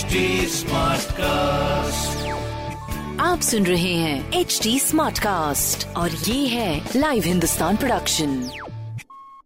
HD cast आप सुन रहे हैं एच डी स्मार्ट कास्ट और ये है live Hindustan production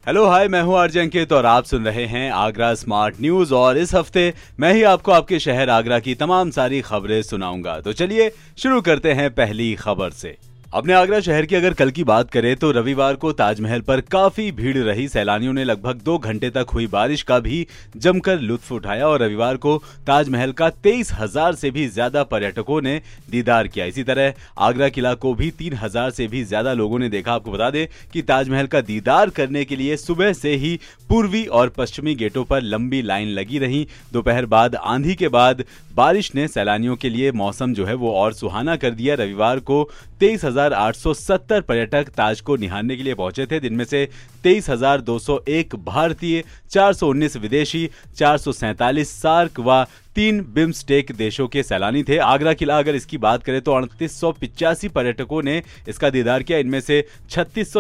hello hi मैं हूँ आरजे अंकित और आप सुन रहे हैं आगरा स्मार्ट न्यूज़ और इस हफ़्ते मैं ही आपको आपके शहर आगरा की तमाम सारी खबरें सुनाऊँगा। तो चलिए शुरू करते हैं पहली खबर से। अपने आगरा शहर की अगर कल की बात करें तो रविवार को ताजमहल पर काफ़ी भीड़ रही। सैलानियों ने लगभग दो घंटे तक हुई बारिश का भी जमकर लुत्फ उठाया और रविवार को ताजमहल का तेईस हज़ार से भी ज़्यादा पर्यटकों ने दीदार किया। इसी तरह आगरा किला को भी तीन हज़ार से भी ज़्यादा लोगों ने देखा। आपको बता दें कि ताजमहल का दीदार करने के लिए सुबह से ही पूर्वी और पश्चिमी गेटों पर लंबी लाइन लगी रही। दोपहर बाद आंधी के बाद बारिश ने सैलानियों के लिए मौसम जो है वो और सुहाना कर दिया। रविवार को तेईस 870 पर्यटक ताज को निहारने के लिए पहुँचे थे। जिनमें से 23,201 भारतीय 419 विदेशी चार सार्क व तीन बिम्स्टेक देशों के सैलानी थे। आगरा किला अगर इसकी बात करें तो अड़तीस पर्यटकों ने इसका दीदार किया। इनमें से छत्तीस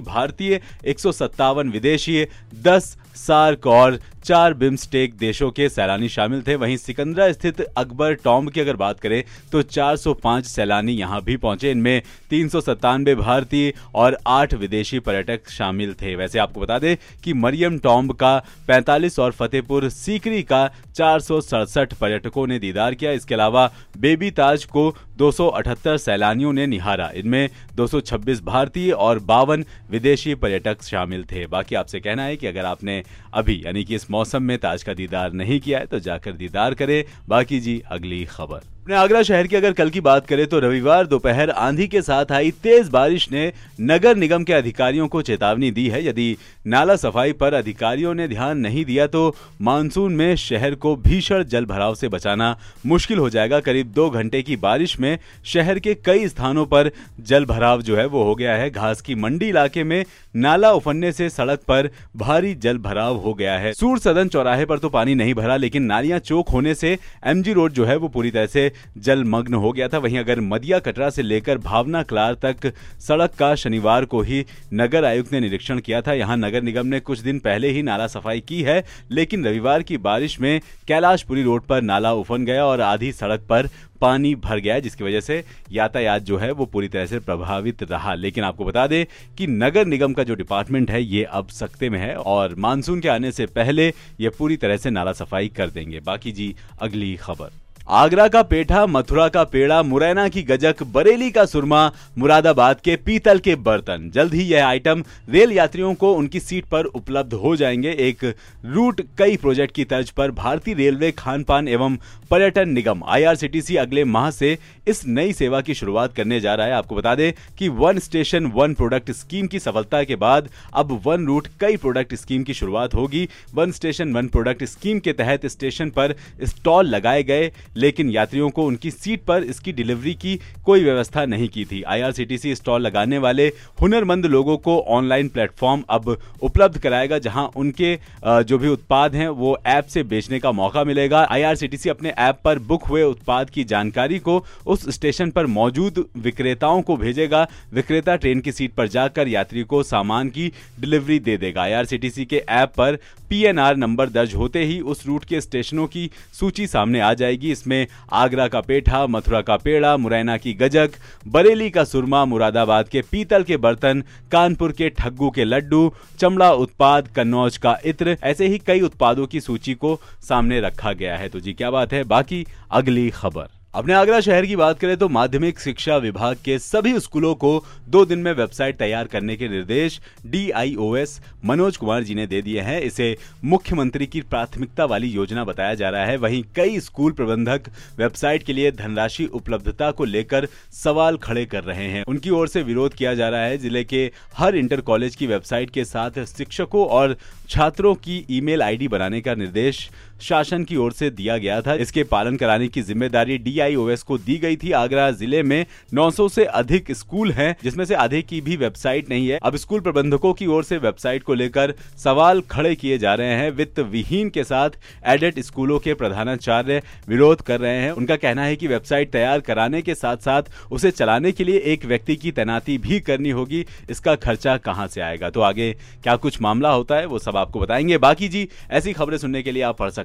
भारतीय एक सौ सत्तावन विदेशी दस सार्क और चार बिम्स्टेक देशों के सैलानी शामिल थे। वहीं सिकंदरा स्थित अकबर टॉम्ब की अगर बात करें तो 405 सैलानी यहाँ भी पहुँचे। इनमें तीन सौ सत्तानवे भारतीय और आठ विदेशी पर्यटक शामिल थे। वैसे आपको बता दें कि मरियम टॉम्ब का 45 और फतेहपुर सीकरी का चार सौ सड़सठ पर्यटकों ने दीदार किया। इसके अलावा बेबी ताज को 278 सैलानियों ने निहारा। इनमें 226 भारतीय और बावन विदेशी पर्यटक शामिल थे। बाकी आपसे कहना है कि अगर आपने अभी, यानी कि इस मौसम में ताज का दीदार नहीं किया है तो जाकर दीदार करें। बाकी जी, अगली खबर। अपने आगरा शहर की अगर कल की बात करें तो रविवार दोपहर आंधी के साथ आई तेज बारिश ने नगर निगम के अधिकारियों को चेतावनी दी है। यदि नाला सफ़ाई पर अधिकारियों ने ध्यान नहीं दिया तो मानसून में शहर को भीषण जल भराव से बचाना मुश्किल हो जाएगा। करीब दो घंटे की बारिश में शहर के कई स्थानों पर जल भराव जो है वो हो गया है। घास की मंडी इलाके में नाला उफनने से सड़क पर भारी जल भराव हो गया है। सूर सदन चौराहे पर तो पानी नहीं भरा, लेकिन नालियाँ चौक होने से एमजी रोड जो है वो पूरी तरह से जलमग्न हो गया था। वहीं अगर मदिया कटरा से लेकर भावना क्लार तक सड़क का शनिवार को ही नगर आयुक्त ने निरीक्षण किया था। यहाँ नगर निगम ने कुछ दिन पहले ही नाला सफ़ाई की है, लेकिन रविवार की बारिश में कैलाशपुरी रोड पर नाला उफन गया और आधी सड़क पर पानी भर गया, जिसकी वजह से यातायात जो है वो पूरी तरह से प्रभावित रहा। लेकिन आपको बता दें कि नगर निगम का जो डिपार्टमेंट है, ये अब सख्ते में है और मानसून के आने से पहले ये पूरी तरह से नाला सफ़ाई कर देंगे। बाकी जी, अगली खबर। आगरा का पेठा, मथुरा का पेड़ा, मुरैना की गजक, बरेली का सुरमा, मुरादाबाद के पीतल के बर्तन। जल्द ही यह आइटम रेल यात्रियों को उनकी सीट पर उपलब्ध हो जाएँगे। एक रूट कई प्रोजेक्ट की तर्ज पर भारतीय रेलवे खान पान एवं पर्यटन निगम आईआरसीटीसी अगले माह से इस नई सेवा की शुरुआत करने जा रहा है। आपको बता दें कि one station, one product scheme की सफलता के बाद अब वन रूट कई प्रोडक्ट स्कीम की शुरुआत होगी। One station, one product scheme के तहत स्टेशन पर स्टॉल लगाए गए। लेकिन यात्रियों को उनकी सीट पर इसकी डिलीवरी की कोई व्यवस्था नहीं की थी। आईआरसीटीसी स्टॉल लगाने वाले हुनरमंद लोगों को ऑनलाइन प्लेटफॉर्म अब उपलब्ध कराएगा, जहाँ उनके जो भी उत्पाद हैं, वो ऐप से बेचने का मौका मिलेगा। आईआरसीटीसी अपने ऐप पर बुक हुए उत्पाद की जानकारी को उस स्टेशन पर मौजूद विक्रेताओं को भेजेगा। विक्रेता ट्रेन की सीट पर जाकर यात्री को सामान की डिलीवरी दे देगा। आईआरसीटीसी के ऐप पर पीएनआर नंबर दर्ज होते ही उस रूट के स्टेशनों की सूची सामने आ जाएगी। इसमें आगरा का पेठा, मथुरा का पेड़ा, मुरैना की गजक, बरेली का सुरमा, मुरादाबाद के पीतल के बर्तन, कानपुर के ठग्गू के लड्डू, चमड़ा उत्पाद, कन्नौज का इत्र, ऐसे ही कई उत्पादों की सूची को सामने रखा गया है। तो जी, क्या बात है? बाकी अगली खबर। अपने आगरा शहर की बात करें तो माध्यमिक शिक्षा विभाग के सभी स्कूलों को दो दिन में वेबसाइट तैयार करने के निर्देश डीआईओएस मनोज कुमार जी ने दे दिए हैं। इसे मुख्यमंत्री की प्राथमिकता वाली योजना बताया जा रहा है। वहीं कई स्कूल प्रबंधक वेबसाइट के लिए धनराशि उपलब्धता को लेकर सवाल खड़े कर रहे हैं। उनकी ओर से विरोध किया जा रहा है। ज़िले के हर इंटर कॉलेज की वेबसाइट के साथ शिक्षकों और छात्रों की ईमेल आईडी बनाने का निर्देश शासन की ओर से दिया गया था। इसके पालन कराने की ज़िम्मेदारी डीआईओएस को दी गई थी। आगरा ज़िले में 900 से अधिक स्कूल हैं, जिसमें से आधे की भी वेबसाइट नहीं है। अब स्कूल प्रबंधकों की ओर से वेबसाइट को लेकर सवाल खड़े किए जा रहे हैं। वित्त विहीन के साथ एडेड स्कूलों के प्रधानाचार्य विरोध कर रहे हैं। उनका कहना है की वेबसाइट तैयार कराने के साथ साथ उसे चलाने के लिए एक व्यक्ति की तैनाती भी करनी होगी। इसका खर्चा कहाँ से आएगा? तो आगे क्या कुछ मामला होता है, वो सब आपको बताएँगे। बाकी जी, ऐसी खबरें सुनने के लिए आप पढ़ सकते